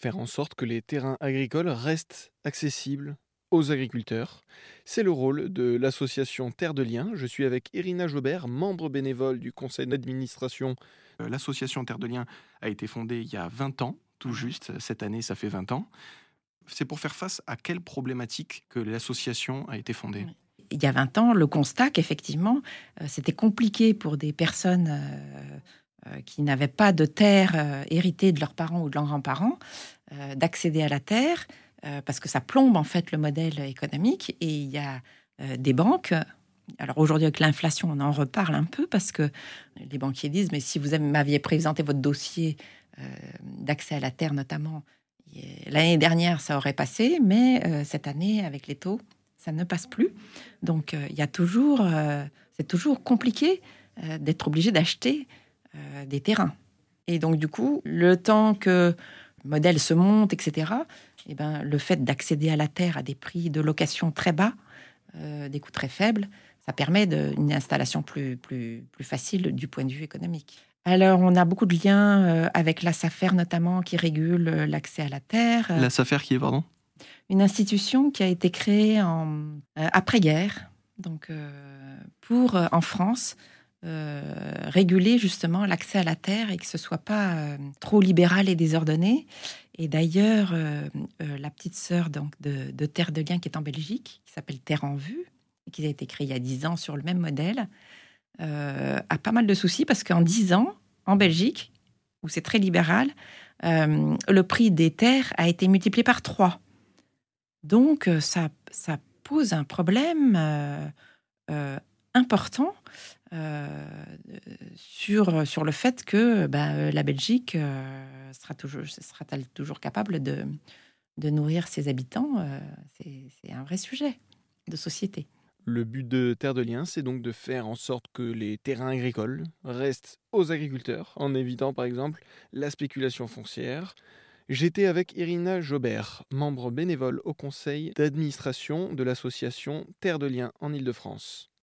Faire en sorte que les terrains agricoles restent accessibles aux agriculteurs. C'est le rôle de l'association Terre de Liens. Je suis avec Irina Jobert, membre bénévole du conseil d'administration. Euh, L'association Terre de Liens a été fondée il y a 20 ans, tout juste. Cette année, ça fait 20 ans. C'est pour faire face à quelle problématique que l'association a été fondée? Il y a 20 ans, le constat qu'effectivement, euh, c'était compliqué pour des personnes euh, qui n'avaient pas de terre euh, héritée de leurs parents ou de leurs grands-parents euh, d'accéder à la terre euh, parce que ça plombe en fait le modèle économique et il y a euh, des banques. Alors aujourd'hui avec l'inflation, on en reparle un peu parce que les banquiers disent mais si vous m'aviez présenté votre dossier euh, d'accès à la terre notamment l'année dernière ça aurait passé, mais euh, cette année avec les taux ça ne passe plus. Donc euh, il y a toujours euh, c'est toujours compliqué euh, d'être obligé d'acheter euh, des terrains. Et donc du coup le temps que le modèle se monte, etc. Et ben, le fait d'accéder à la terre à des prix de location très bas, euh, des coûts très faibles, ça permet de- une installation plus, plus, plus facile du point de vue économique. Alors, on a beaucoup de liens euh, avec la SAFER notamment qui régule l'accès à la terre. La SAFER qui est, pardon? Une institution qui a été créée en, euh, après-guerre, donc euh, pour, en France, réguler justement l'accès à la terre et que ce soit pas euh, trop libéral et désordonné. Et d'ailleurs, euh, euh, la petite sœur donc de, Terre de Liens qui est en Belgique, qui s'appelle Terre en Vue, et qui a été créée il y a 10 ans sur le même modèle, a pas mal de soucis parce qu'en 10 ans, en Belgique, où c'est très libéral, le prix des terres a été multiplié par 3. Donc, ça, ça pose un problème important euh, sur, sur le fait que bah, euh, la Belgique euh, sera toujours, sera-t-elle toujours capable de, de nourrir ses habitants c'est, c'est un vrai sujet de société. Le but de Terre de Liens, c'est donc de faire en sorte que les terrains agricoles restent aux agriculteurs, en évitant par exemple la spéculation foncière. J'étais avec Irina Jobert, membre bénévole au conseil d'administration de l'association Terre de Liens en Ile-de-France.